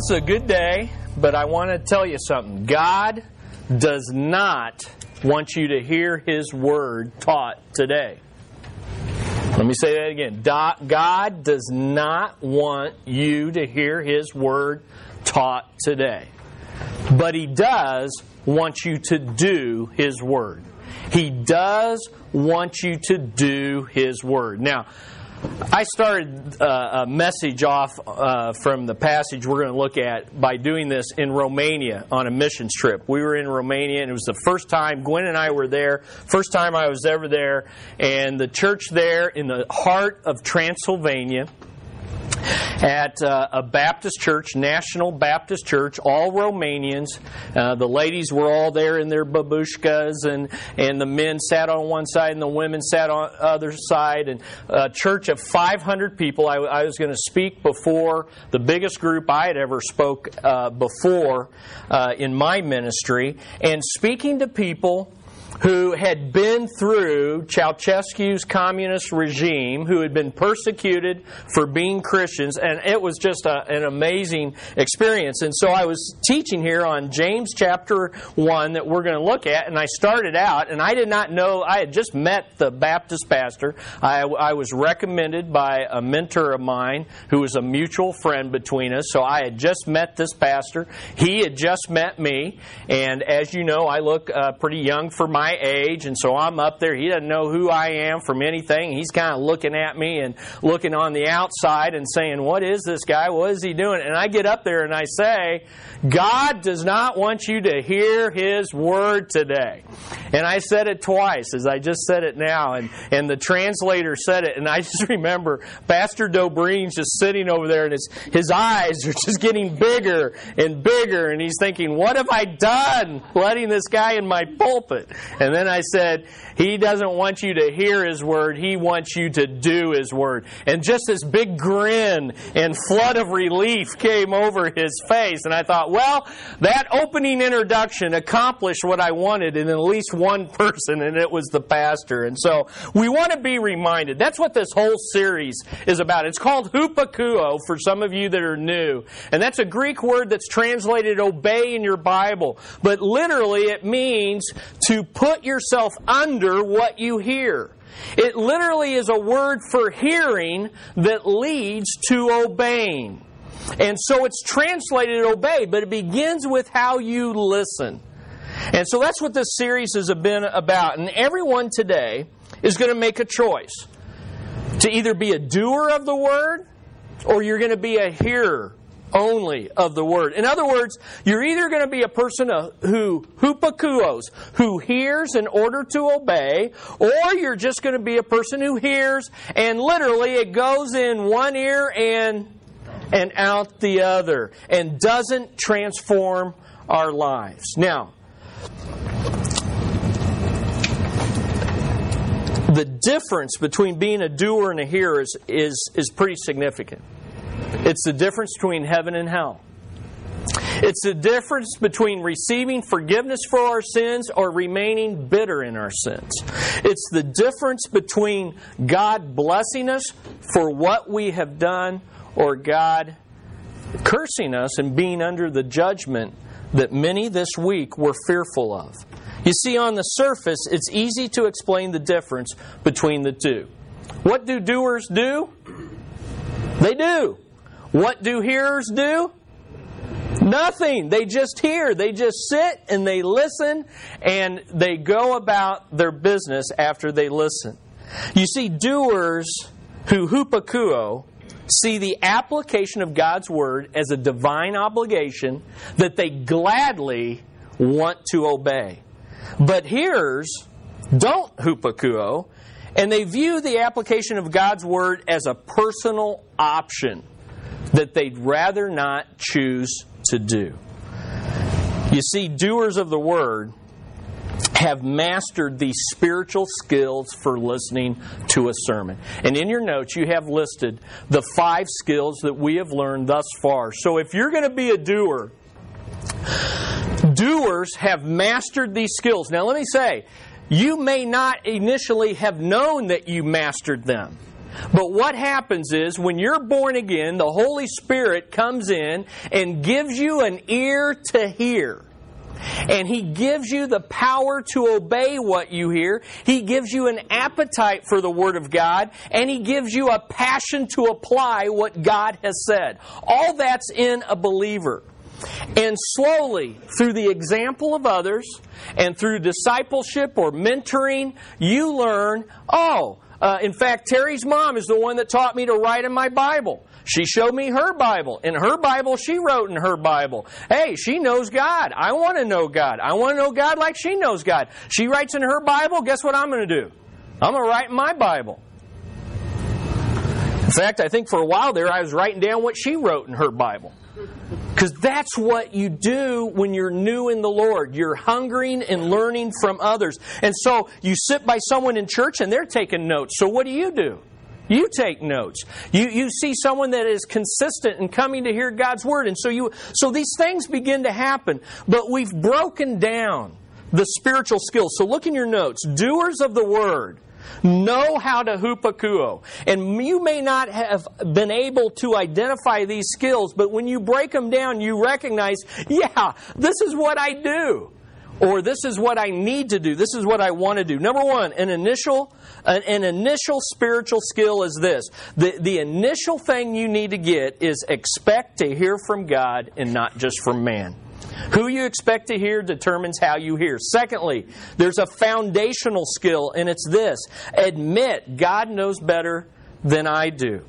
This is a good day, but I want to tell you something. God does not want you to hear His Word taught today. Let me say that again. God does not want you to hear His Word taught today. But He does want you to do His Word. He does want you to do His Word. Now, I started uh, a message off uh, from the passage we're going to look at by doing this in Romania on a missions trip. We were in Romania, and it was the first time Gwen and I were there, first time I was ever there, and the church there in the heart of Transylvania at uh, a Baptist church, National Baptist Church, all Romanians. Uh, the ladies were all there in their babushkas, and, and the men sat on one side and the women sat on the other side. And a church of 500 people. I, I was going to speak before the biggest group I had ever spoke uh, before uh, in my ministry, and speaking to people who had been through Ceausescu's communist regime, who had been persecuted for being Christians, and it was just a, an amazing experience. And so I was teaching here on James chapter 1 that we're going to look at, and I started out, and I did not know, I had just met the Baptist pastor. I, I was recommended by a mentor of mine who was a mutual friend between us, so I had just met this pastor. He had just met me, and as you know, I look uh, pretty young for my my age, and so I'm up there. He doesn't know who I am from anything. He's kind of looking at me and looking on the outside and saying, What is this guy? What is he doing? And I get up there and I say, God does not want you to hear his word today. And I said it twice, as I just said it now, and, and the translator said it, and I just remember Pastor Dobreen's just sitting over there, and his, his eyes are just getting bigger and bigger, and he's thinking, What have I done letting this guy in my pulpit? And then I said, He doesn't want you to hear His word, He wants you to do His word. And just this big grin and flood of relief came over his face. And I thought, well, that opening introduction accomplished what I wanted in at least one person, and it was the pastor. And so we want to be reminded. That's what this whole series is about. It's called hupakuo for some of you that are new. And that's a Greek word that's translated obey in your Bible. But literally it means to put yourself under what you hear. It literally is a word for hearing that leads to obeying. And so it's translated obey, but it begins with how you listen. And so that's what this series has been about. And everyone today is going to make a choice to either be a doer of the word or you're going to be a hearer only of the word. In other words, you're either going to be a person who hupakuos, who hears in order to obey, or you're just going to be a person who hears and literally it goes in one ear and and out the other and doesn't transform our lives. Now, the difference between being a doer and a hearer is, is, is pretty significant. It's the difference between heaven and hell. It's the difference between receiving forgiveness for our sins or remaining bitter in our sins. It's the difference between God blessing us for what we have done or God cursing us and being under the judgment that many this week were fearful of. You see, on the surface, it's easy to explain the difference between the two. What do doers do? They do. What do hearers do? Nothing. They just hear. They just sit and they listen and they go about their business after they listen. You see, doers who hupakuo see the application of God's Word as a divine obligation that they gladly want to obey. But hearers don't hupakuo, and they view the application of God's Word as a personal option that they'd rather not choose to do. You see, doers of the word have mastered these spiritual skills for listening to a sermon. And in your notes, you have listed the five skills that we have learned thus far. So if you're going to be a doer, doers have mastered these skills. Now, let me say, you may not initially have known that you mastered them. But what happens is when you're born again, the Holy Spirit comes in and gives you an ear to hear. And He gives you the power to obey what you hear. He gives you an appetite for the Word of God. And He gives you a passion to apply what God has said. All that's in a believer. And slowly, through the example of others and through discipleship or mentoring, you learn, oh, uh, in fact, Terry's mom is the one that taught me to write in my Bible. She showed me her Bible. In her Bible, she wrote in her Bible. Hey, she knows God. I want to know God. I want to know God like she knows God. She writes in her Bible. Guess what I'm going to do? I'm going to write in my Bible. In fact, I think for a while there, I was writing down what she wrote in her Bible. Because that's what you do when you're new in the Lord. You're hungering and learning from others. And so you sit by someone in church and they're taking notes. So what do you do? You take notes. You, you see someone that is consistent in coming to hear God's word. And so you so these things begin to happen. But we've broken down the spiritual skills. So look in your notes. Doers of the word know how to hupakuo. And you may not have been able to identify these skills, but when you break them down, you recognize, yeah, this is what I do. Or this is what I need to do. This is what I want to do. Number one, an initial, an, an initial spiritual skill is this. The, the initial thing you need to get is expect to hear from God and not just from man. Who you expect to hear determines how you hear. Secondly, there's a foundational skill, and it's this admit God knows better than I do.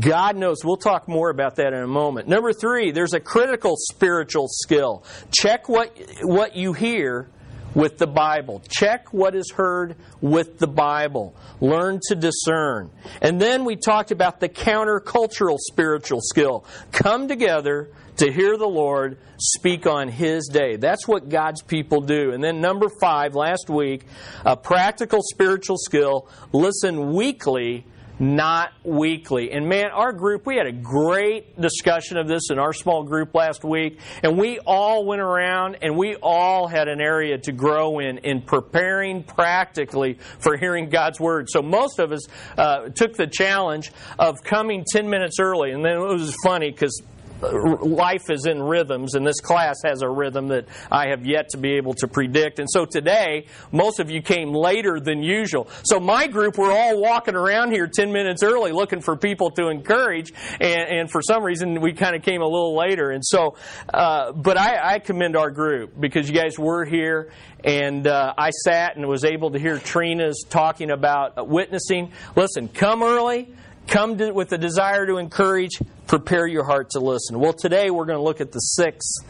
God knows. We'll talk more about that in a moment. Number three, there's a critical spiritual skill. Check what, what you hear with the Bible. Check what is heard with the Bible. Learn to discern. And then we talked about the countercultural spiritual skill. Come together to hear the Lord speak on His day. That's what God's people do. And then, number five, last week, a practical spiritual skill listen weekly not weekly. And man, our group, we had a great discussion of this in our small group last week, and we all went around and we all had an area to grow in in preparing practically for hearing God's word. So most of us uh, took the challenge of coming 10 minutes early, and then it was funny because life is in rhythms, and this class has a rhythm that I have yet to be able to predict. And so today, most of you came later than usual. So my group, we're all walking around here 10 minutes early looking for people to encourage, and, and for some reason, we kind of came a little later. And so, uh, but I, I, commend our group because you guys were here, and uh, I sat and was able to hear Trina's talking about witnessing. Listen, come early Come to, with a desire to encourage, prepare your heart to listen. Well, today we're going to look at the sixth,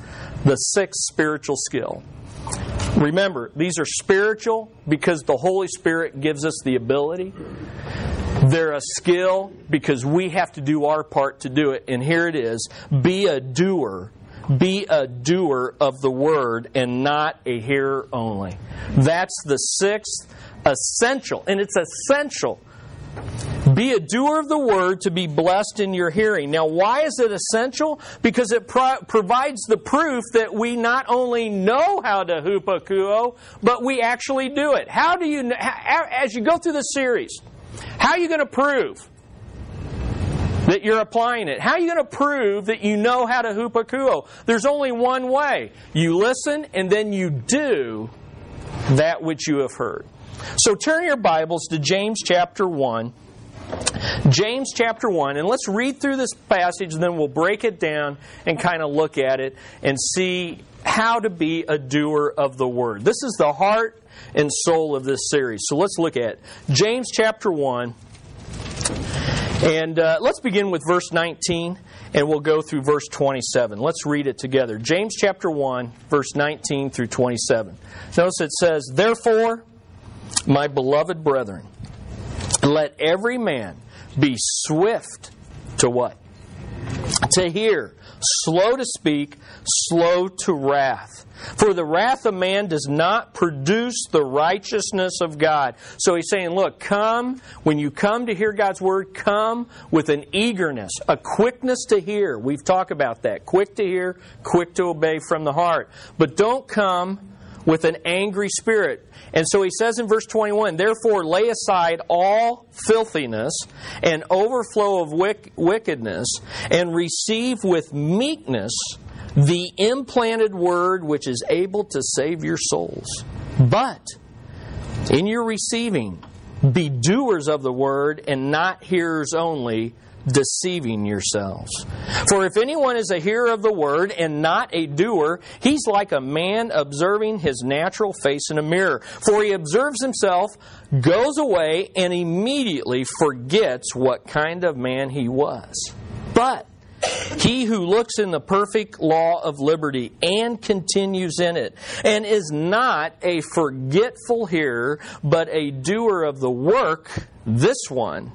the sixth spiritual skill. Remember, these are spiritual because the Holy Spirit gives us the ability. They're a skill because we have to do our part to do it. And here it is be a doer. Be a doer of the word and not a hearer only. That's the sixth essential, and it's essential be a doer of the word to be blessed in your hearing. Now, why is it essential? Because it pro- provides the proof that we not only know how to hupakuo, but we actually do it. How do you, as you go through this series, how are you going to prove that you're applying it? How are you going to prove that you know how to hupakuo? There's only one way. You listen and then you do that which you have heard. So turn your Bibles to James chapter 1. James chapter 1, and let's read through this passage, and then we'll break it down and kind of look at it and see how to be a doer of the word. This is the heart and soul of this series. So let's look at James chapter 1. And uh, let's begin with verse 19 and we'll go through verse 27. Let's read it together. James chapter 1, verse 19 through 27. Notice it says, Therefore, my beloved brethren, let every man be swift to what? To hear, slow to speak, slow to wrath. For the wrath of man does not produce the righteousness of God. So he's saying, look, come, when you come to hear God's word, come with an eagerness, a quickness to hear. We've talked about that. Quick to hear, quick to obey from the heart. But don't come with an angry spirit. And so he says in verse 21 Therefore, lay aside all filthiness and overflow of wickedness, and receive with meekness the implanted word which is able to save your souls. But in your receiving, be doers of the word and not hearers only deceiving yourselves. For if anyone is a hearer of the word and not a doer, he's like a man observing his natural face in a mirror. For he observes himself, goes away, and immediately forgets what kind of man he was. But he who looks in the perfect law of liberty and continues in it, and is not a forgetful hearer, but a doer of the work, this one,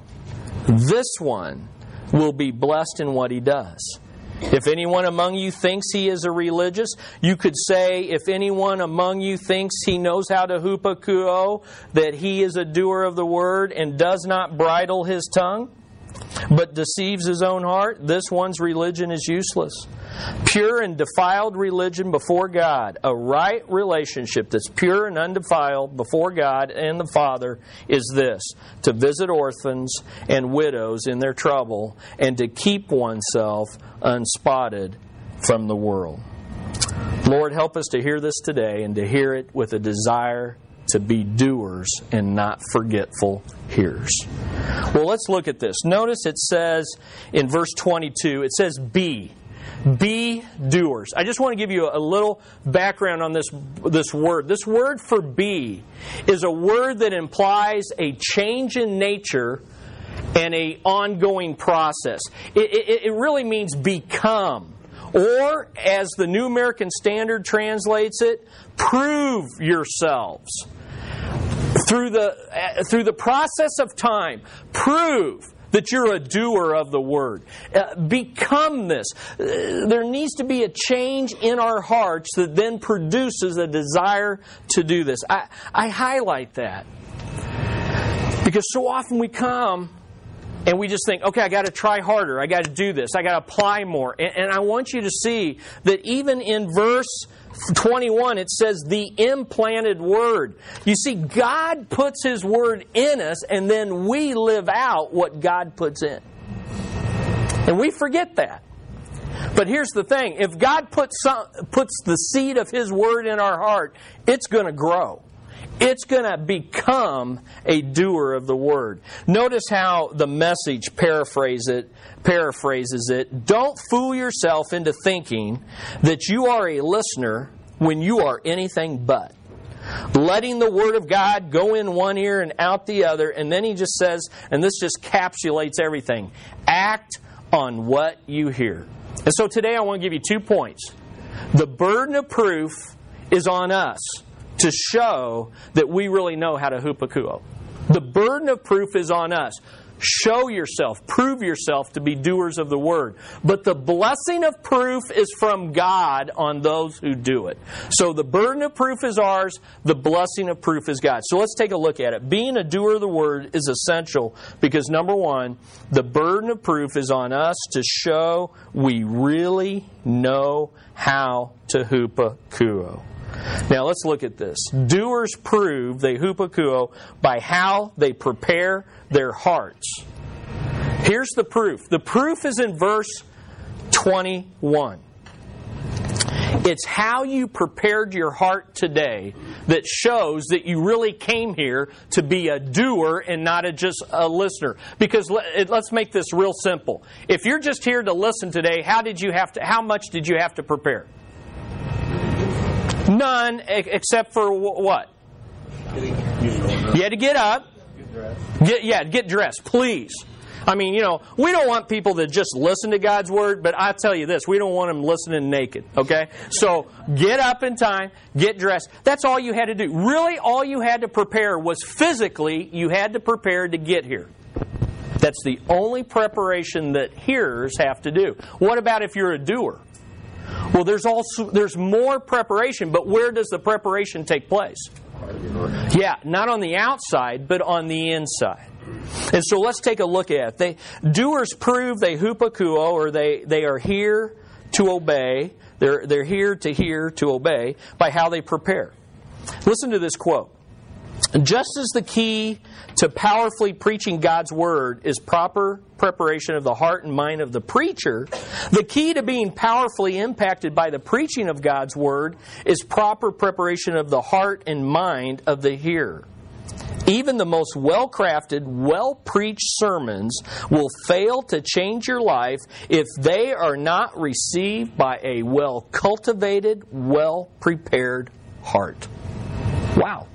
this one will be blessed in what he does. If anyone among you thinks he is a religious, you could say, if anyone among you thinks he knows how to hupakuo, that he is a doer of the word and does not bridle his tongue, but deceives his own heart, this one's religion is useless. Pure and defiled religion before God, a right relationship that's pure and undefiled before God and the Father, is this to visit orphans and widows in their trouble and to keep oneself unspotted from the world. Lord, help us to hear this today and to hear it with a desire to be doers and not forgetful hearers. Well, let's look at this. Notice it says in verse 22, it says, Be. Be doers. I just want to give you a little background on this, this word. This word for be is a word that implies a change in nature and a ongoing process. It, it, it really means become. Or, as the New American Standard translates it, prove yourselves through the, through the process of time, prove that you're a doer of the word. Uh, become this. Uh, there needs to be a change in our hearts that then produces a desire to do this. I, I highlight that because so often we come and we just think, okay, I got to try harder. I got to do this. I got to apply more. And, and I want you to see that even in verse 21, it says the implanted word. You see, God puts His word in us, and then we live out what God puts in. And we forget that. But here's the thing if God puts, some, puts the seed of His word in our heart, it's going to grow. It's going to become a doer of the word. Notice how the message paraphrase it, paraphrases it. Don't fool yourself into thinking that you are a listener when you are anything but. Letting the Word of God go in one ear and out the other, and then he just says, and this just capsulates everything act on what you hear. And so today I want to give you two points. The burden of proof is on us to show that we really know how to hupakuo. The burden of proof is on us. Show yourself, prove yourself to be doers of the word. But the blessing of proof is from God on those who do it. So the burden of proof is ours, the blessing of proof is God. So let's take a look at it. Being a doer of the word is essential because number one, the burden of proof is on us to show we really know how to hupakuo. Now let's look at this. Doers prove they hupakuo by how they prepare their hearts. Here's the proof. The proof is in verse 21. It's how you prepared your heart today that shows that you really came here to be a doer and not a, just a listener. Because let, us make this real simple. If you're just here to listen today, how did you have to? How much did you have to prepare? None, except for what? You had to get up. Get, yeah, get dressed, please. I mean, you know, we don't want people to just listen to God's word, but I tell you this, we don't want them listening naked, okay? So get up in time, get dressed. That's all you had to do. Really, all you had to prepare was physically, you had to prepare to get here. That's the only preparation that hearers have to do. What about if you're a doer? Well, there's also there's more preparation, but where does the preparation take place? Yeah, not on the outside, but on the inside. And so let's take a look at it. They doers prove they hupakuo, or they, they are here to obey. They're, they're here to hear to obey by how they prepare. Listen to this quote. Just as the key to powerfully preaching God's Word is proper preparation of the heart and mind of the preacher, the key to being powerfully impacted by the preaching of God's Word is proper preparation of the heart and mind of the hearer. Even the most well crafted, well preached sermons will fail to change your life if they are not received by a well cultivated, well prepared heart. Wow.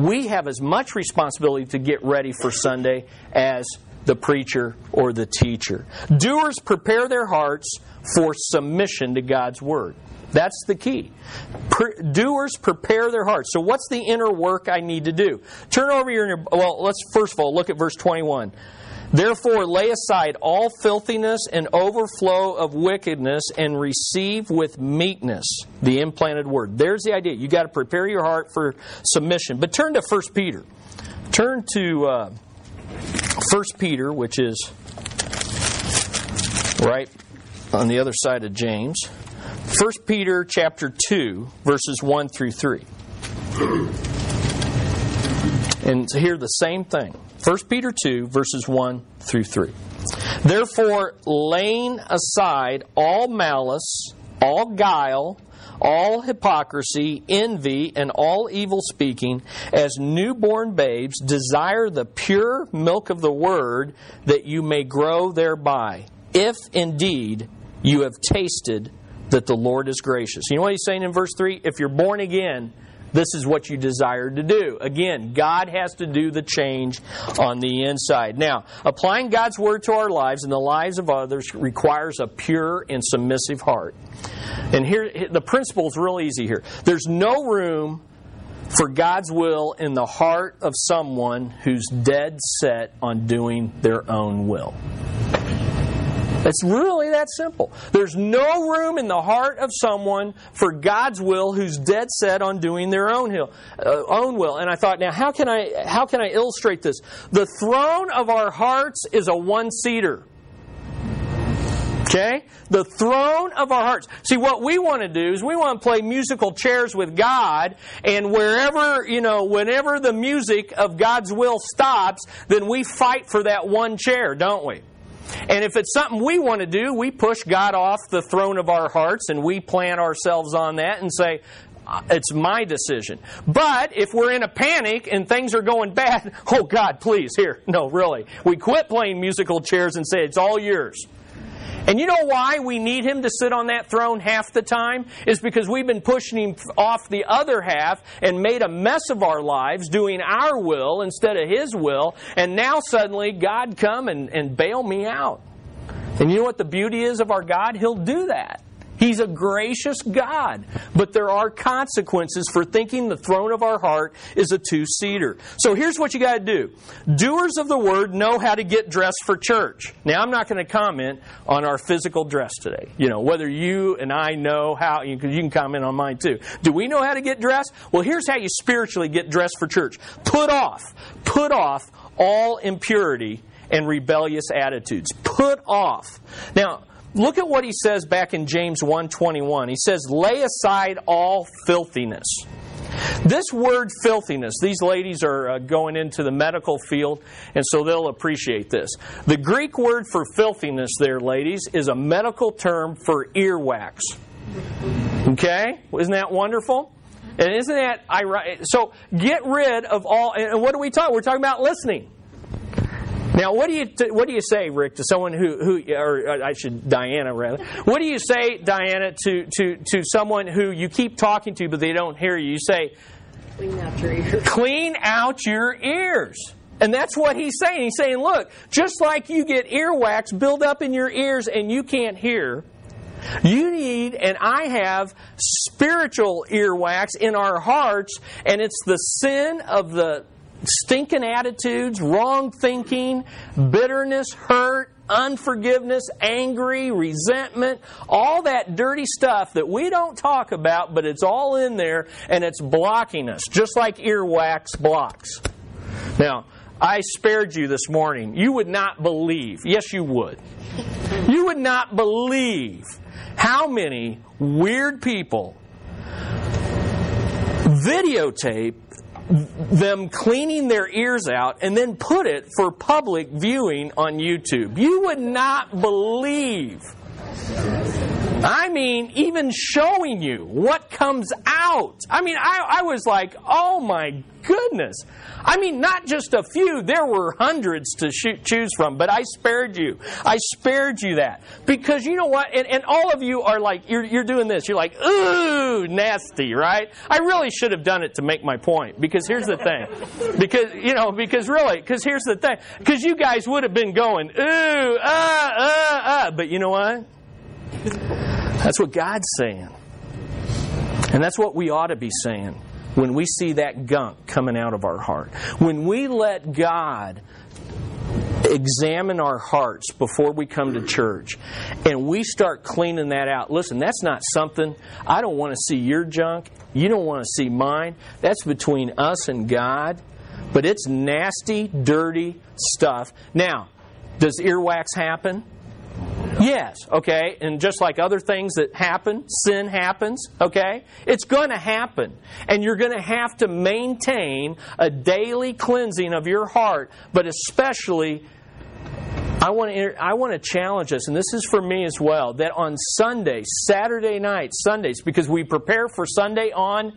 We have as much responsibility to get ready for Sunday as the preacher or the teacher. Doers prepare their hearts for submission to God's Word. That's the key. Pre- doers prepare their hearts. So, what's the inner work I need to do? Turn over your. Well, let's first of all look at verse 21. Therefore, lay aside all filthiness and overflow of wickedness and receive with meekness the implanted word. There's the idea. You've got to prepare your heart for submission. But turn to 1 Peter. Turn to uh, 1 Peter, which is right on the other side of James. 1 Peter chapter 2, verses 1 through 3. And to hear the same thing. 1 Peter 2, verses 1 through 3. Therefore, laying aside all malice, all guile, all hypocrisy, envy, and all evil speaking, as newborn babes, desire the pure milk of the word that you may grow thereby, if indeed you have tasted that the Lord is gracious. You know what he's saying in verse 3? If you're born again, this is what you desire to do. Again, God has to do the change on the inside. Now, applying God's Word to our lives and the lives of others requires a pure and submissive heart. And here, the principle is real easy here. There's no room for God's will in the heart of someone who's dead set on doing their own will. It's really that simple. There's no room in the heart of someone for God's will who's dead set on doing their own, hill, uh, own will. And I thought, now how can I how can I illustrate this? The throne of our hearts is a one-seater. Okay? The throne of our hearts. See, what we want to do is we want to play musical chairs with God, and wherever, you know, whenever the music of God's will stops, then we fight for that one chair, don't we? And if it's something we want to do, we push God off the throne of our hearts and we plant ourselves on that and say, uh, it's my decision. But if we're in a panic and things are going bad, oh God, please, here. No, really. We quit playing musical chairs and say, it's all yours. And you know why we need him to sit on that throne half the time? Is because we've been pushing him off the other half and made a mess of our lives doing our will instead of his will. And now suddenly God come and, and bail me out. And you know what the beauty is of our God? He'll do that. He's a gracious God. But there are consequences for thinking the throne of our heart is a two seater. So here's what you got to do doers of the word know how to get dressed for church. Now, I'm not going to comment on our physical dress today. You know, whether you and I know how, you can comment on mine too. Do we know how to get dressed? Well, here's how you spiritually get dressed for church put off, put off all impurity and rebellious attitudes. Put off. Now, Look at what he says back in James 1:21. He says, "Lay aside all filthiness." This word filthiness, these ladies are uh, going into the medical field, and so they'll appreciate this. The Greek word for filthiness, there, ladies, is a medical term for earwax. Okay? Isn't that wonderful? And isn't that ironic? So get rid of all, and what are we talking? We're talking about listening. Now, what do you what do you say, Rick, to someone who who or uh, I should Diana rather? What do you say, Diana, to to to someone who you keep talking to but they don't hear you? You say, "Clean out your ears." Clean out your ears. And that's what he's saying. He's saying, look, just like you get earwax build up in your ears and you can't hear, you need, and I have, spiritual earwax in our hearts, and it's the sin of the stinking attitudes, wrong thinking, bitterness, hurt, unforgiveness, angry, resentment, all that dirty stuff that we don't talk about, but it's all in there and it's blocking us, just like earwax blocks. Now, I spared you this morning. You would not believe, yes, you would. You would not believe how many weird people videotape them cleaning their ears out and then put it for public viewing on YouTube. You would not believe. I mean, even showing you what comes out. I mean, I, I was like, oh my goodness. I mean, not just a few, there were hundreds to shoot, choose from, but I spared you. I spared you that. Because you know what? And, and all of you are like, you're, you're doing this. You're like, ooh, nasty, right? I really should have done it to make my point. Because here's the thing. Because, you know, because really, because here's the thing. Because you guys would have been going, ooh, uh, uh, uh. But you know what? That's what God's saying. And that's what we ought to be saying when we see that gunk coming out of our heart. When we let God examine our hearts before we come to church and we start cleaning that out. Listen, that's not something I don't want to see your junk. You don't want to see mine. That's between us and God. But it's nasty, dirty stuff. Now, does earwax happen? Yes, okay? And just like other things that happen, sin happens, okay? It's going to happen. And you're going to have to maintain a daily cleansing of your heart, but especially I want to I want to challenge us and this is for me as well that on Sunday, Saturday night, Sundays because we prepare for Sunday on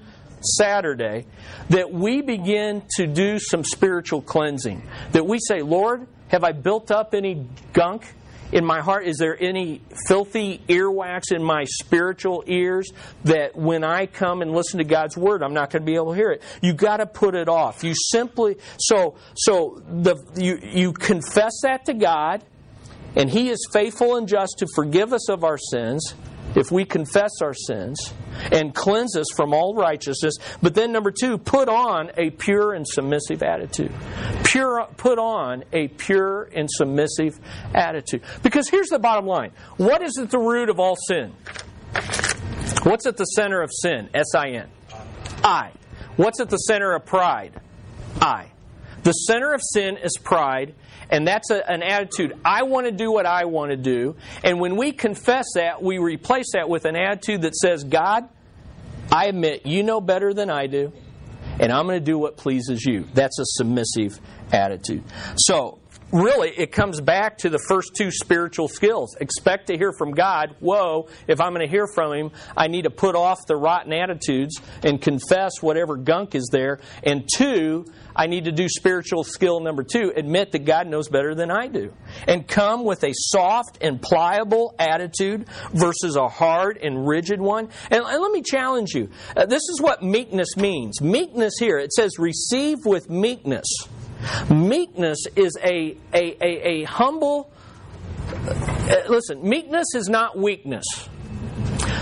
Saturday that we begin to do some spiritual cleansing. That we say, "Lord, have I built up any gunk in my heart? Is there any filthy earwax in my spiritual ears that when I come and listen to God's word, I'm not going to be able to hear it? You got to put it off. You simply so so the you you confess that to God, and He is faithful and just to forgive us of our sins if we confess our sins and cleanse us from all righteousness. But then, number two, put on a pure and submissive attitude. Pure, put on a pure and submissive attitude. Because here's the bottom line what is at the root of all sin? What's at the center of sin? S I N. I. What's at the center of pride? I. The center of sin is pride, and that's a, an attitude. I want to do what I want to do. And when we confess that, we replace that with an attitude that says, God, I admit you know better than I do, and I'm going to do what pleases you. That's a submissive attitude. So, really, it comes back to the first two spiritual skills. Expect to hear from God. Whoa, if I'm going to hear from Him, I need to put off the rotten attitudes and confess whatever gunk is there. And two, I need to do spiritual skill number two admit that God knows better than I do. And come with a soft and pliable attitude versus a hard and rigid one. And let me challenge you. Uh, this is what meekness means. Meekness here, it says receive with meekness. Meekness is a, a, a, a humble. Uh, listen, meekness is not weakness.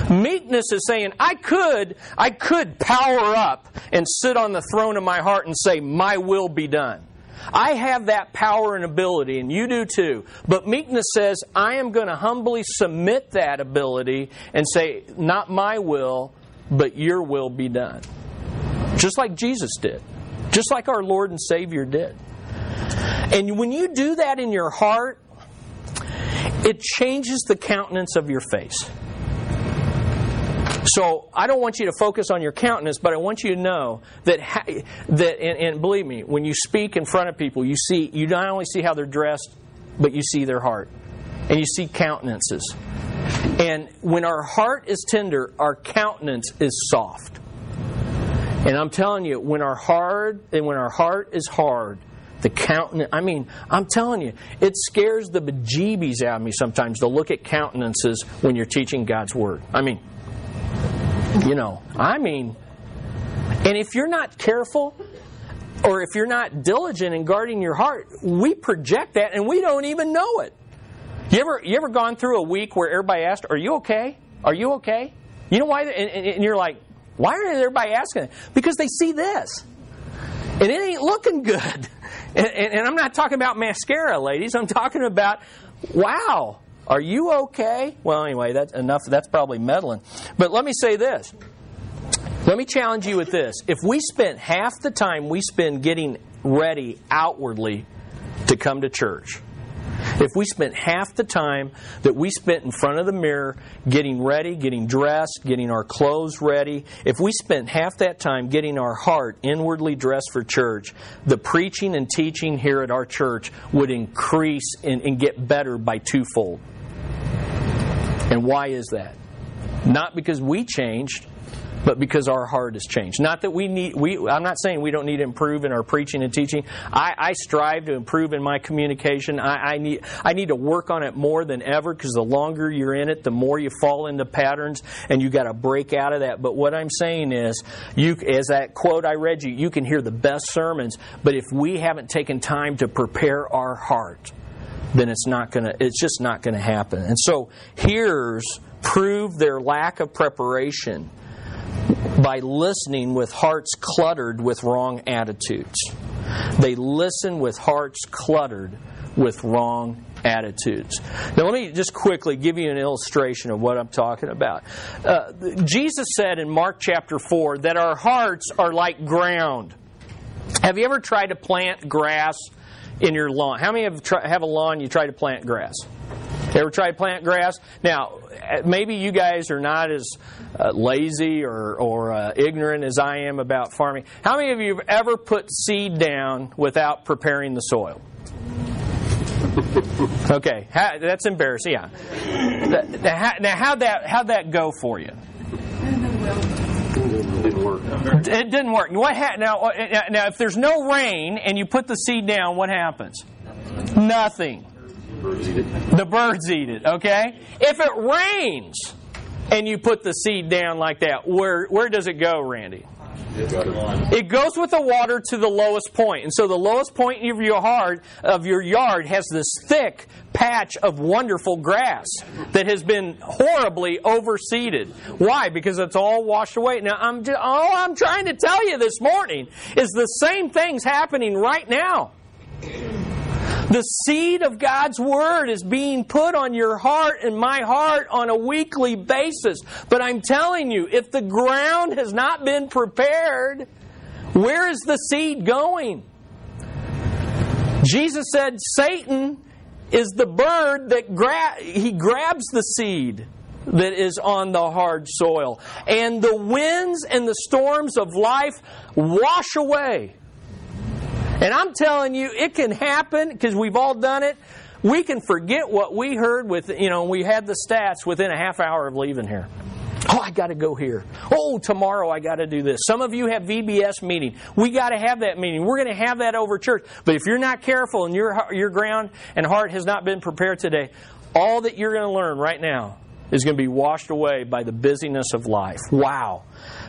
Meekness is saying, I could, I could power up and sit on the throne of my heart and say, My will be done. I have that power and ability, and you do too. But meekness says, I am going to humbly submit that ability and say, Not my will, but your will be done. Just like Jesus did just like our Lord and Savior did. And when you do that in your heart, it changes the countenance of your face. So I don't want you to focus on your countenance, but I want you to know that that and, and, believe me, when you speak in front of people, you see you not only see how they're dressed, but you see their heart, and you see countenances. And when our heart is tender, our countenance is soft. And I'm telling you, when our heart and when our heart is hard, the countenance I mean, I'm telling you, it scares the bejeebies out of me sometimes to look at countenances when you're teaching God's word. I mean, you know, I mean, and if you're not careful, or if you're not diligent in guarding your heart, we project that and we don't even know it. You ever you ever gone through a week where everybody asked, "Are you okay? Are you okay?" You know why? And, and you're like, why is everybody asking? Because they see this. And it ain't looking good. And, and, and I'm not talking about mascara, ladies. I'm talking about, wow, are you okay? Well, anyway, that's enough. That's probably meddling. But let me say this. Let me challenge you with this. If we spent half the time we spend getting ready outwardly to come to church, If we spent half the time that we spent in front of the mirror getting ready, getting dressed, getting our clothes ready, if we spent half that time getting our heart inwardly dressed for church, the preaching and teaching here at our church would increase and, and get better by twofold. And why is that? Not because we changed, but because our heart has changed. Not that we need, we, I'm not saying we don't need to improve in our preaching and teaching. I, I strive to improve in my communication. I, I, need, I need to work on it more than ever because the longer you're in it, the more you fall into patterns and you got to break out of that. But what I'm saying is, you, as that quote I read you, you can hear the best sermons, but if we haven't taken time to prepare our heart, then it's not going to, it's just not going to happen. And so here's prove their lack of preparation by listening with hearts cluttered with wrong attitudes. They listen with hearts cluttered with wrong attitudes. Now, let me just quickly give you an illustration of what I'm talking about. Uh, Jesus said in Mark chapter 4 that our hearts are like ground. Have you ever tried to plant grass in your lawn? How many have, have a lawn you try to plant grass? Ever tried plant grass? Now, maybe you guys are not as uh, lazy or, or uh, ignorant as I am about farming. How many of you have ever put seed down without preparing the soil? okay, that's embarrassing. Yeah. Now, how'd that how'd that go for you? It didn't work. It didn't work. What ha- now? Uh, now, if there's no rain and you put the seed down, what happens? Nothing. The birds eat it, okay? If it rains and you put the seed down like that, where, where does it go, Randy? It goes with the water to the lowest point. And so the lowest point of your heart of your yard has this thick patch of wonderful grass that has been horribly overseeded. Why? Because it's all washed away. Now I'm just, all I'm trying to tell you this morning is the same thing's happening right now. The seed of God's Word is being put on your heart and my heart on a weekly basis. But I'm telling you, if the ground has not been prepared, where is the seed going? Jesus said Satan is the bird that gra- he grabs the seed that is on the hard soil. And the winds and the storms of life wash away and I'm telling you, it can happen because we've all done it. We can forget what we heard with, you know, we had the stats within a half hour of leaving here. Oh, I got to go here. Oh, tomorrow I got to do this. Some of you have VBS meeting. We got to have that meeting. We're going to have that over church. But if you're not careful and your your ground and heart has not been prepared today, all that you're going to learn right now is going to be washed away by the busyness of life. Wow.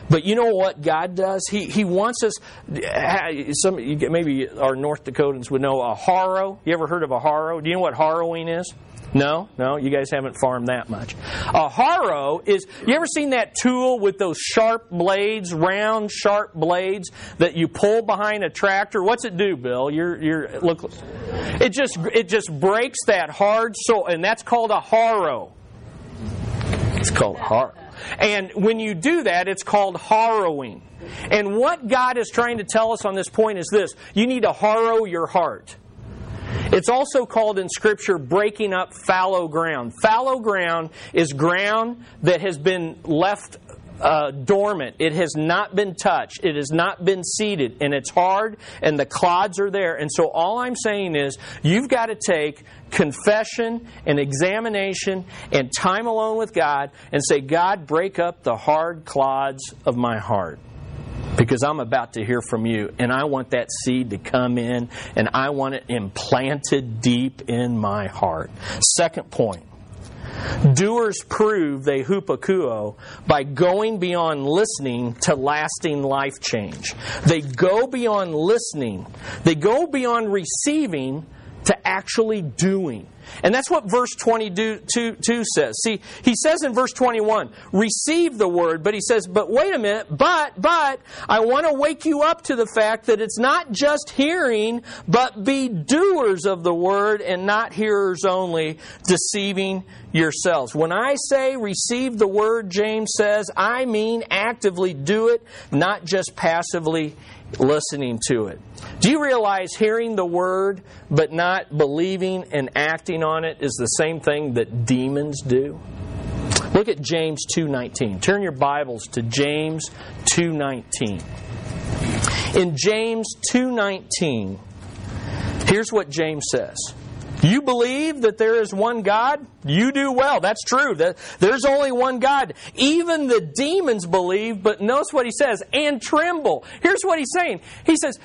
But you know what God does? He, he wants us. Some maybe our North Dakotans would know a harrow. You ever heard of a harrow? Do you know what harrowing is? No, no, you guys haven't farmed that much. A harrow is. You ever seen that tool with those sharp blades, round sharp blades that you pull behind a tractor? What's it do, Bill? You're, you're look. It just it just breaks that hard soil, and that's called a harrow. It's called harrow. And when you do that, it's called harrowing. And what God is trying to tell us on this point is this you need to harrow your heart. It's also called in Scripture breaking up fallow ground. Fallow ground is ground that has been left uh, dormant. It has not been touched. It has not been seeded. And it's hard, and the clods are there. And so all I'm saying is you've got to take confession and examination and time alone with God and say, God, break up the hard clods of my heart because I'm about to hear from you, and I want that seed to come in, and I want it implanted deep in my heart. Second point Doers prove they hupakuo by going beyond listening to lasting life change. They go beyond listening. They go beyond receiving to actually doing. And that's what verse 22 says. See, he says in verse 21, receive the word, but he says, but wait a minute, but, but, I want to wake you up to the fact that it's not just hearing, but be doers of the word and not hearers only, deceiving yourselves. When I say receive the word, James says, I mean actively do it, not just passively listening to it. Do you realize hearing the word but not believing and acting on it is the same thing that demons do? Look at James 2:19. Turn your Bibles to James 2:19. In James 2:19, here's what James says. You believe that there is one God? You do well. That's true. There's only one God. Even the demons believe, but notice what he says, and tremble. Here's what he's saying. He says,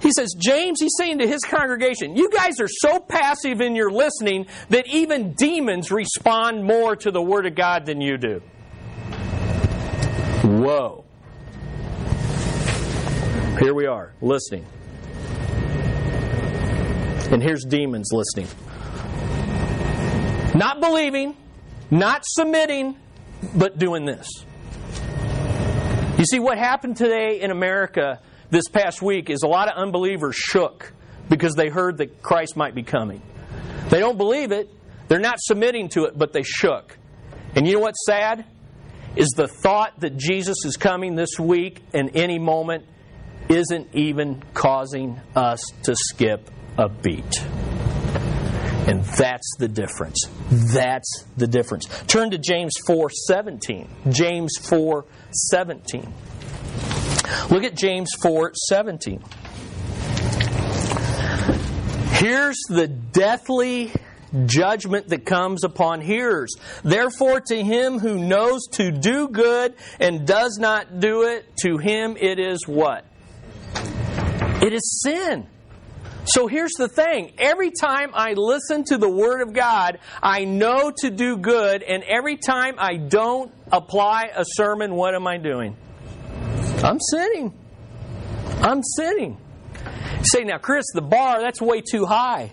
he says, James, he's saying to his congregation, you guys are so passive in your listening that even demons respond more to the Word of God than you do. Whoa. Here we are, listening. And here's demons listening. Not believing, not submitting, but doing this. You see, what happened today in America this past week is a lot of unbelievers shook because they heard that Christ might be coming. They don't believe it, they're not submitting to it, but they shook. And you know what's sad? Is the thought that Jesus is coming this week and any moment isn't even causing us to skip a beat. And that's the difference. That's the difference. Turn to James 4:17. James 4:17. Look at James 4:17. Here's the deathly judgment that comes upon hearers. Therefore, to him who knows to do good and does not do it, to him it is what? It is sin. So here's the thing every time I listen to the Word of God, I know to do good, and every time I don't apply a sermon, what am I doing? I'm sinning. I'm sinning. Say, now, Chris, the bar, that's way too high.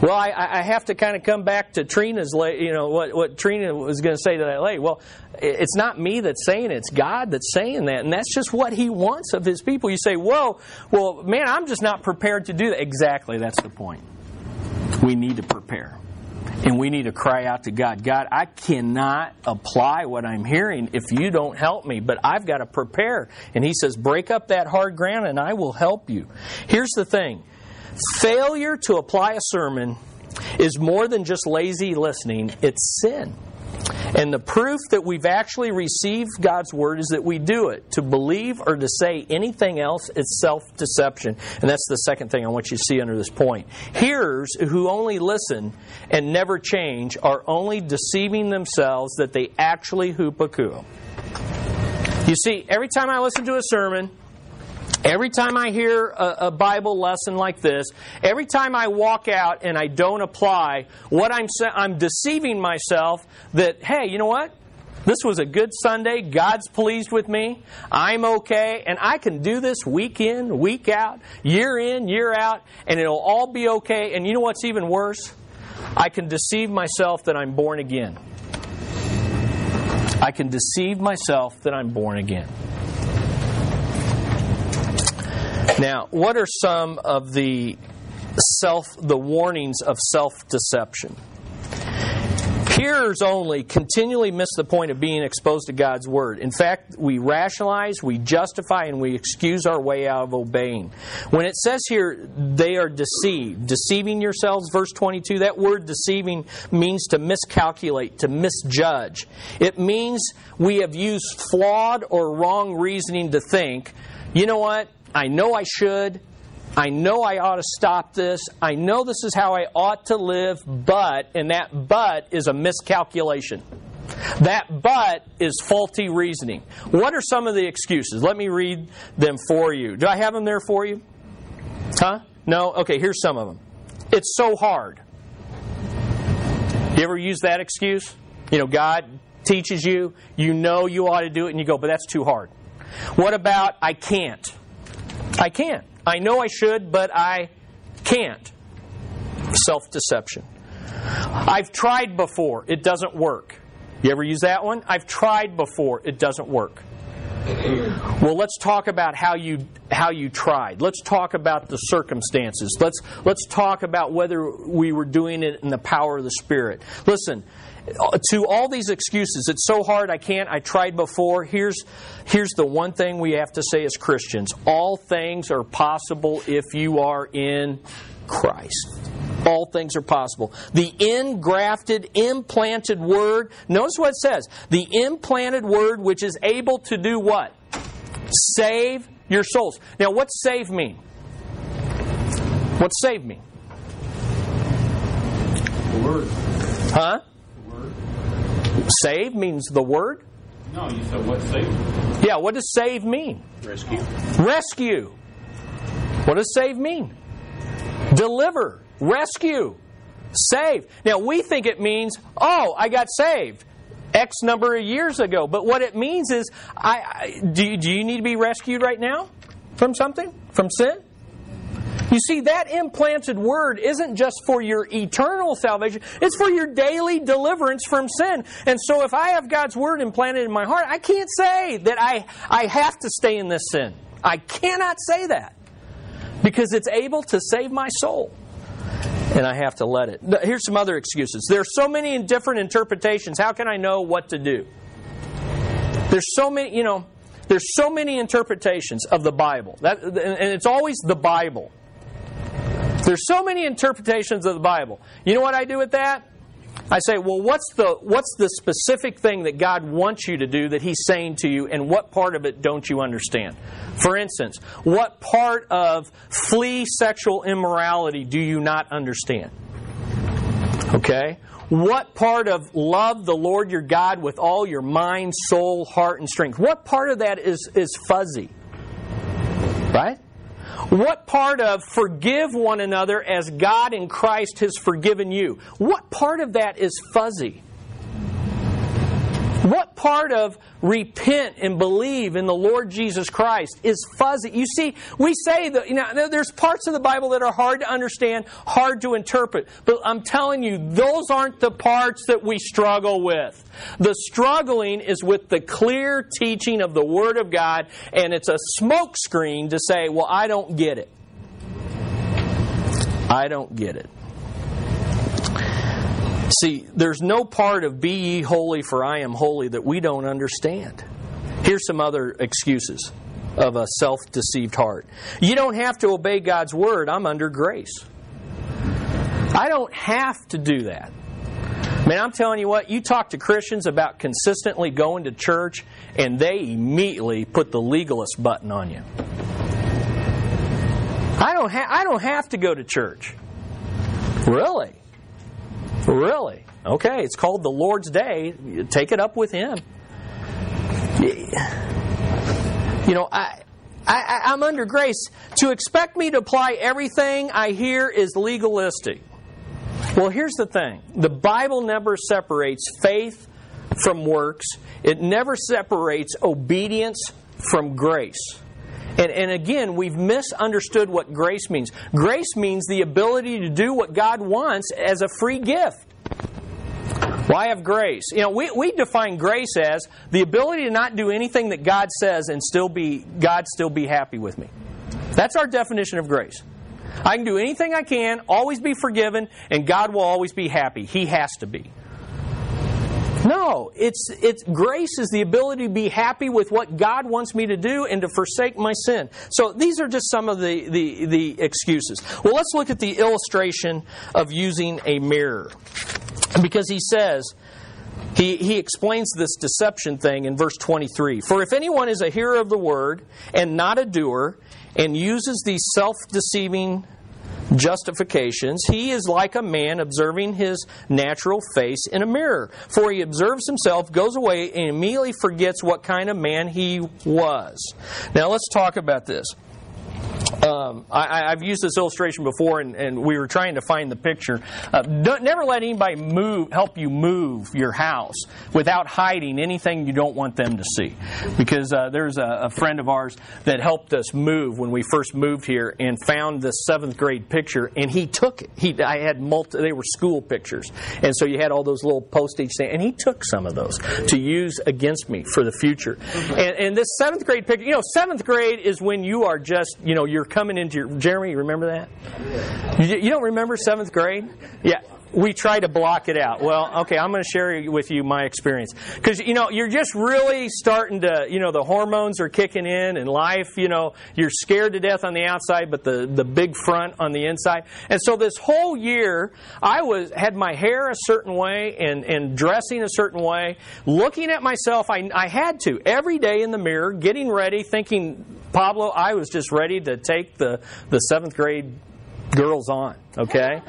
Well, I, I have to kind of come back to Trina's, you know, what, what Trina was going to say to that lady. Well, it's not me that's saying it, it's God that's saying that. And that's just what He wants of His people. You say, whoa, well, man, I'm just not prepared to do that. Exactly, that's the point. We need to prepare. And we need to cry out to God God, I cannot apply what I'm hearing if you don't help me, but I've got to prepare. And He says, break up that hard ground and I will help you. Here's the thing failure to apply a sermon is more than just lazy listening, it's sin. And the proof that we've actually received God's word is that we do it. To believe or to say anything else is self deception. And that's the second thing I want you to see under this point. Hearers who only listen and never change are only deceiving themselves that they actually hupakouo. You see, every time I listen to a sermon, Every time I hear a, a, Bible lesson like this, every time I walk out and I don't apply, what I'm I'm deceiving myself that hey, you know what? This was a good Sunday. God's pleased with me. I'm okay, and I can do this week in, week out, year in, year out, and it'll all be okay. And you know what's even worse? I can deceive myself that I'm born again. I can deceive myself that I'm born again. Now, what are some of the self the warnings of self-deception? Hearers only continually miss the point of being exposed to God's Word. In fact, we rationalize, we justify, and we excuse our way out of obeying. When it says here, they are deceived, deceiving yourselves, verse 22, that word deceiving means to miscalculate, to misjudge. It means we have used flawed or wrong reasoning to think, you know what? I know I should. I know I ought to stop this. I know this is how I ought to live, but, and that but is a miscalculation. That but is faulty reasoning. What are some of the excuses? Let me read them for you. Do I have them there for you? Huh? No? Okay, here's some of them. It's so hard. You ever use that excuse? You know, God teaches you, you know you ought to do it, and you go, but that's too hard. What about I can't? I can't. I know I should, but I can't. Self deception. I've tried before, it doesn't work. You ever use that one? I've tried before, it doesn't work. Well, let's talk about how you how you tried. Let's talk about the circumstances. Let's let's talk about whether we were doing it in the power of the Spirit. Listen, to all these excuses, it's so hard I can't. I tried before. Here's here's the one thing we have to say as Christians. All things are possible if you are in Christ. All things are possible. The engrafted, implanted word, notice what it says. The implanted word which is able to do what? Save your souls. Now, what's save mean? What's save mean? The word. Huh? Save means the word? No, you said what save? Yeah, what does save mean? Rescue. Rescue. What does save mean? Deliver, rescue, save. Now we think it means, oh, I got saved X number of years ago. But what it means is, I, I do, do you need to be rescued right now from something? From sin? You see, that implanted word isn't just for your eternal salvation, it's for your daily deliverance from sin. And so if I have God's word implanted in my heart, I can't say that I, I have to stay in this sin. I cannot say that because it's able to save my soul. And I have to let it. Here's some other excuses. There are so many different interpretations. How can I know what to do? There's so many, you know, there's so many interpretations of the Bible. That, and it's always the Bible. There's so many interpretations of the Bible. You know what I do with that? I say, well, what's the what's the specific thing that God wants you to do that He's saying to you, and what part of it don't you understand? For instance, what part of flee sexual immorality do you not understand? Okay? What part of love the Lord your God with all your mind, soul, heart, and strength? What part of that is, is fuzzy? Right? What part of forgive one another as God in Christ has forgiven you? What part of that is fuzzy? What part of repent and believe in the Lord Jesus Christ is fuzzy? You see, we say that you know there's parts of the Bible that are hard to understand, hard to interpret. But I'm telling you, those aren't the parts that we struggle with. The struggling is with the clear teaching of the Word of God, and it's a smokescreen to say, "Well, I don't get it. I don't get it." See, there's no part of be ye holy for I am holy that we don't understand. Here's some other excuses of a self deceived heart. You don't have to obey God's word, I'm under grace. I don't have to do that. Man, I'm telling you what, you talk to Christians about consistently going to church, and they immediately put the legalist button on you. I don't, ha- I don't have to go to church. Really? Really? Okay, it's called the Lord's Day. Take it up with Him. You know, I, I, I'm under grace. To expect me to apply everything I hear is legalistic. Well, here's the thing the Bible never separates faith from works, it never separates obedience from grace. And, and, again, we've misunderstood what grace means. Grace means the ability to do what God wants as a free gift. Why have grace? You know, we, we define grace as the ability to not do anything that God says and still be God still be happy with me. That's our definition of grace. I can do anything I can, always be forgiven, and God will always be happy. He has to be. No, it's it's grace is the ability to be happy with what God wants me to do and to forsake my sin. So these are just some of the, the, the excuses. Well, let's look at the illustration of using a mirror. Because he says, he, he explains this deception thing in verse 23. For if anyone is a hearer of the word and not a doer, and uses these self deceiving justifications, he is like a man observing his natural face in a mirror. For he observes himself, goes away, and immediately forgets what kind of man he was. Now let's talk about this. Um, I, I've used this illustration before, and, and we were trying to find the picture. Uh, never let anybody move, help you move your house without hiding anything you don't want them to see. Because uh, there's a, a friend of ours that helped us move when we first moved here and found this seventh grade picture, and he took it. He, I had multi, they were school pictures, and so you had all those little postage stamps, and he took some of those to use against me for the future. And, and this seventh grade picture, you know, seventh grade is when you are just, you know, you're coming into your. Jeremy, you remember that? You, you don't remember seventh grade? Yeah we try to block it out. Well, okay, I'm going to share with you my experience because you know you're just really starting to, you know, the hormones are kicking in and life, you know, you're scared to death on the outside, but the the big front on the inside. And so this whole year, I was had my hair a certain way and and dressing a certain way, looking at myself. I I had to every day in the mirror, getting ready, thinking. Pablo, I was just ready to take the the seventh grade girls on, okay?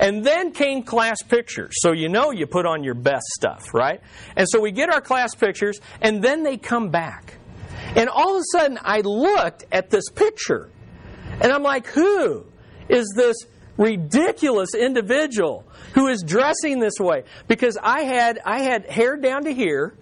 And then came class pictures. So you know you put on your best stuff, right? And so we get our class pictures, and then they come back. And all of a sudden, I looked at this picture, and I'm like, who is this ridiculous individual who is dressing this way? Because I had I had hair down to here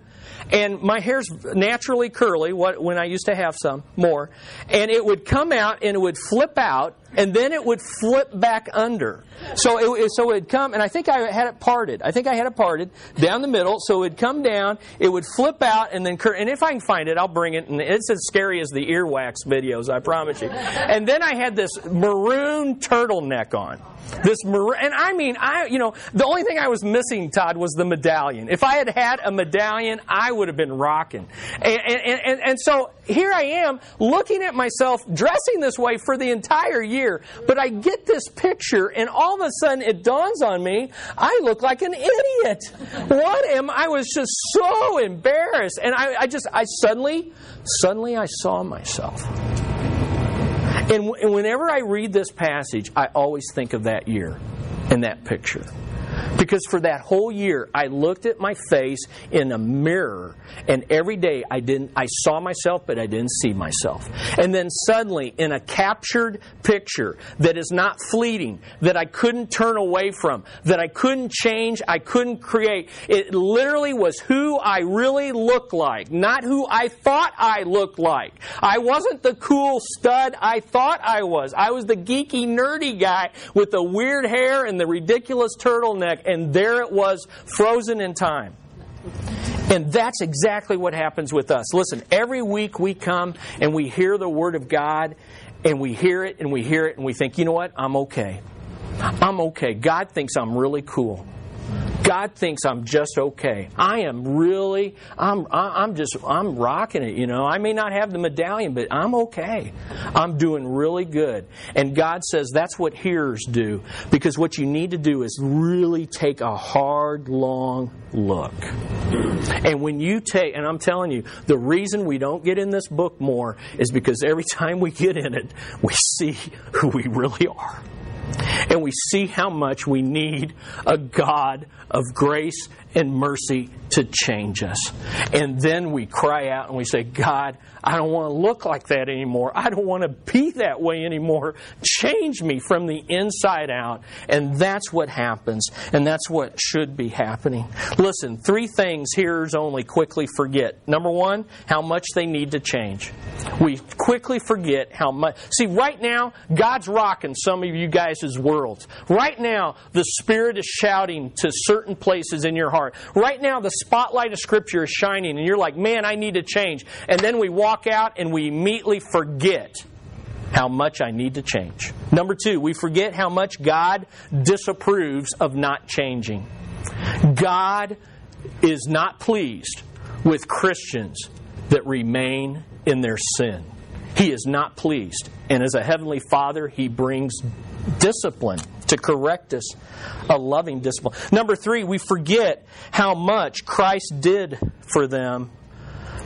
and my hair's naturally curly what, when I used to have some more, and it would come out and it would flip out, and then it would flip back under. So it, so it'd come, and I think I had it parted. I think I had it parted down the middle, so it'd come down, it would flip out, and then cur- and if I can find it, I'll bring it. And it's as scary as the earwax videos, I promise you. And then I had this maroon turtleneck on. This maroon, and I mean, I you know, the only thing I was missing, Todd, was the medallion. If I had had a medallion, I would have been rocking. And, and, and, and so here I am looking at myself dressing this way for the entire year, but I get this picture, and all of a sudden it dawns on me, I look like an idiot. What am I was just so embarrassed, and I, I just I suddenly suddenly I saw myself. And, w- and whenever I read this passage, I always think of that year and that picture. Because for that whole year, I looked at my face in a mirror, and every day I didn't. I saw myself, but I didn't see myself. And then suddenly, in a captured picture that is not fleeting, that I couldn't turn away from, that I couldn't change, I couldn't create. It literally was who I really looked like, not who I thought I looked like. I wasn't the cool stud I thought I was. I was the geeky, nerdy guy with the weird hair and the ridiculous turtleneck, and there it was, frozen in time. And that's exactly what happens with us. Listen, every week we come and we hear the Word of God, and we hear it and we hear it, and we think, you know what? I'm okay. I'm okay. God thinks I'm really cool. God thinks I'm just okay. I am really, I'm, I'm just, I'm rocking it, you know. I may not have the medallion, but I'm okay. I'm doing really good. And God says that's what hearers do. Because what you need to do is really take a hard, long look. And when you take, and I'm telling you, the reason we don't get in this book more is because every time we get in it, we see who we really are. And we see how much we need a God of grace and mercy to change us. And then we cry out and we say, God, I don't want to look like that anymore. I don't want to be that way anymore. Change me from the inside out. And that's what happens. And that's what should be happening. Listen, three things hearers only quickly forget. Number one, how much they need to change. We quickly forget how much. See, right now, God's rocking some of you guys' worlds. Right now, the Spirit is shouting to certain places in your heart. Right now, the spotlight of Scripture is shining, and you're like, man, I need to change. And then we walk out and we immediately forget how much I need to change. Number two, we forget how much God disapproves of not changing. God is not pleased with Christians that remain in their sin. He is not pleased. And as a heavenly father, he brings discipline to correct us, a loving discipline. Number three, we forget how much Christ did for them.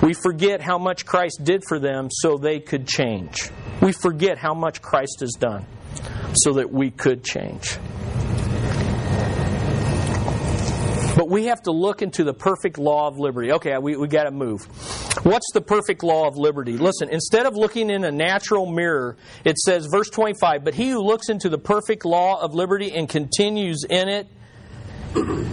We forget how much Christ did for them so they could change. We forget how much Christ has done so that we could change. But we have to look into the perfect law of liberty. Okay, we, we got to move. What's the perfect law of liberty? Listen, instead of looking in a natural mirror, it says, verse 25, but he who looks into the perfect law of liberty and continues in it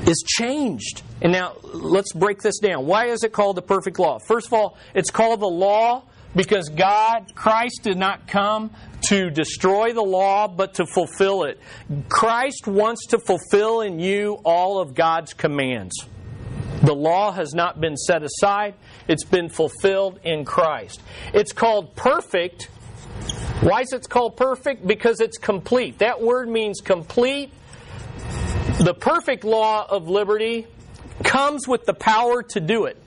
is changed. And now let's break this down. Why is it called the perfect law? First of all, it's called the law because God, Christ did not come to destroy the law, but to fulfill it. Christ wants to fulfill in you all of God's commands. The law has not been set aside, it's been fulfilled in Christ. It's called perfect. Why is it called perfect? Because it's complete. That word means complete. The perfect law of liberty comes with the power to do it.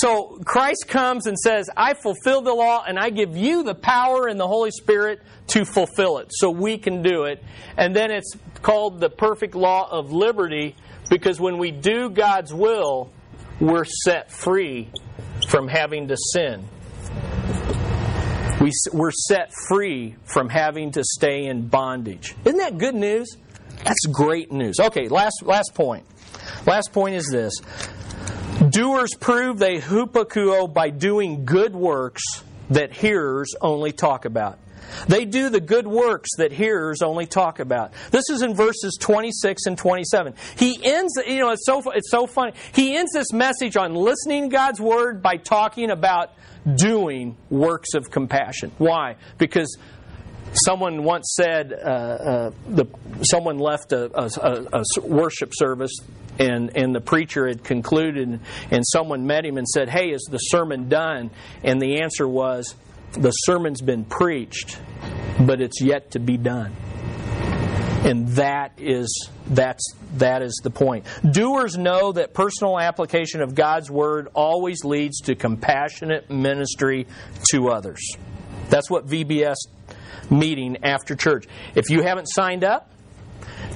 So Christ comes and says, I fulfill the law and I give you the power and the Holy Spirit to fulfill it so we can do it. And then it's called the perfect law of liberty because when we do God's will, we're set free from having to sin. We, we're set free from having to stay in bondage. Isn't that good news? That's great news. Okay, last, last point. Last point is this Doers prove they hupakouo by doing good works that hearers only talk about. They do the good works that hearers only talk about. This is in verses 26 and 27. He ends, you know, it's so, it's so funny. He ends this message on listening God's word by talking about doing works of compassion. Why? Because someone once said, uh, uh, the, someone left a, a, a worship service and and the preacher had concluded and someone met him and said hey is the sermon done? And the answer was the sermon's been preached but it's yet to be done. And that is that's that is the point. Doers know that personal application of god's word always leads to compassionate ministry to others. That's what vbs meeting after church if you haven't signed up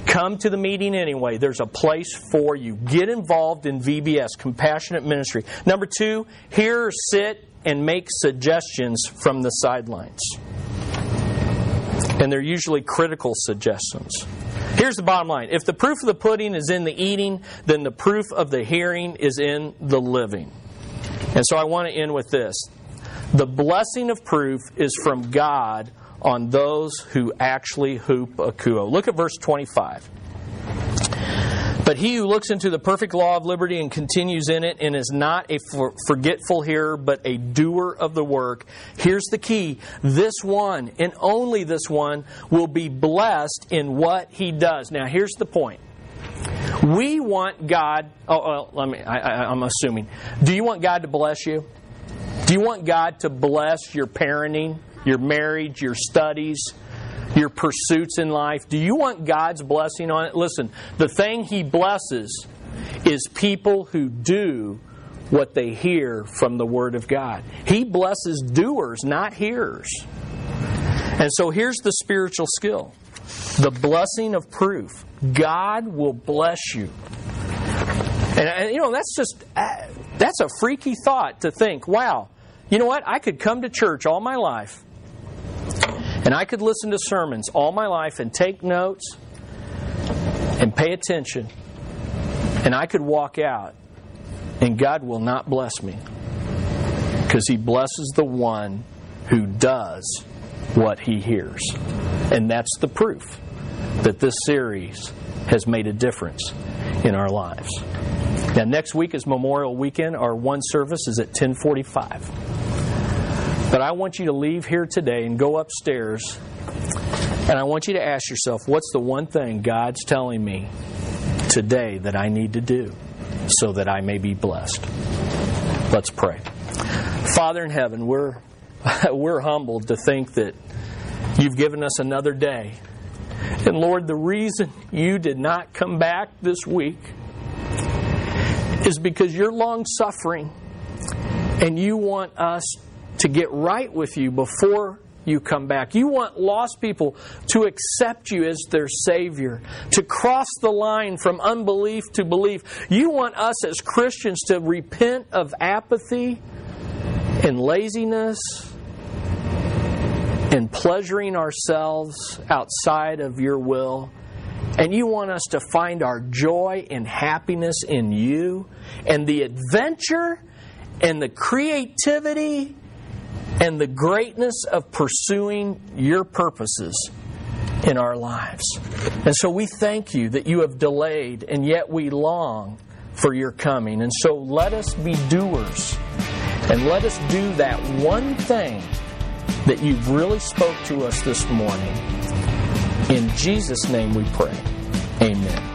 Come to the meeting anyway. There's a place for you. Get involved in VBS, compassionate ministry. Number two, hear, sit, and make suggestions from the sidelines. And they're usually critical suggestions. Here's the bottom line if the proof of the pudding is in the eating, then the proof of the hearing is in the living. And so I want to end with this the blessing of proof is from God on those who actually hupakouo. Look at verse 25. But he who looks into the perfect law of liberty and continues in it and is not a forgetful hearer, but a doer of the work, here's the key. This one, and only this one, will be blessed in what he does. Now, here's the point. We want God, oh, well, let me, I, I'm assuming. Do you want God to bless you? Do you want God to bless your parenting? Your marriage, your studies, your pursuits in life? Do you want God's blessing on it? Listen, the thing He blesses is people who do what they hear from the Word of God. He blesses doers, not hearers. And so here's the spiritual skill the blessing of proof. God will bless you. And, you know, that's just, uh, that's a freaky thought to think, wow, you know what? I could come to church all my life and I could listen to sermons all my life and take notes and pay attention. And I could walk out, and God will not bless me. Because He blesses the one who does what He hears. And that's the proof that this series has made a difference in our lives. Now, next week is Memorial Weekend. Our one service is at 1045. But I want you to leave here today and go upstairs, and I want you to ask yourself what's the one thing God's telling me today that I need to do so that I may be blessed? Let's pray. Father in heaven, we're, we're humbled to think that you've given us another day. And Lord, the reason you did not come back this week is because you're long suffering and you want us to get right with you before you come back. You want lost people to accept you as their Savior, to cross the line from unbelief to belief. You want us as Christians to repent of apathy and laziness and pleasuring ourselves outside of your will. And you want us to find our joy and happiness in you and the adventure and the creativity and the greatness of pursuing your purposes in our lives. And so we thank you that you have delayed, and yet we long for your coming. And so let us be doers, and let us do that one thing that you've really spoke to us this morning. In Jesus' name we pray. Amen.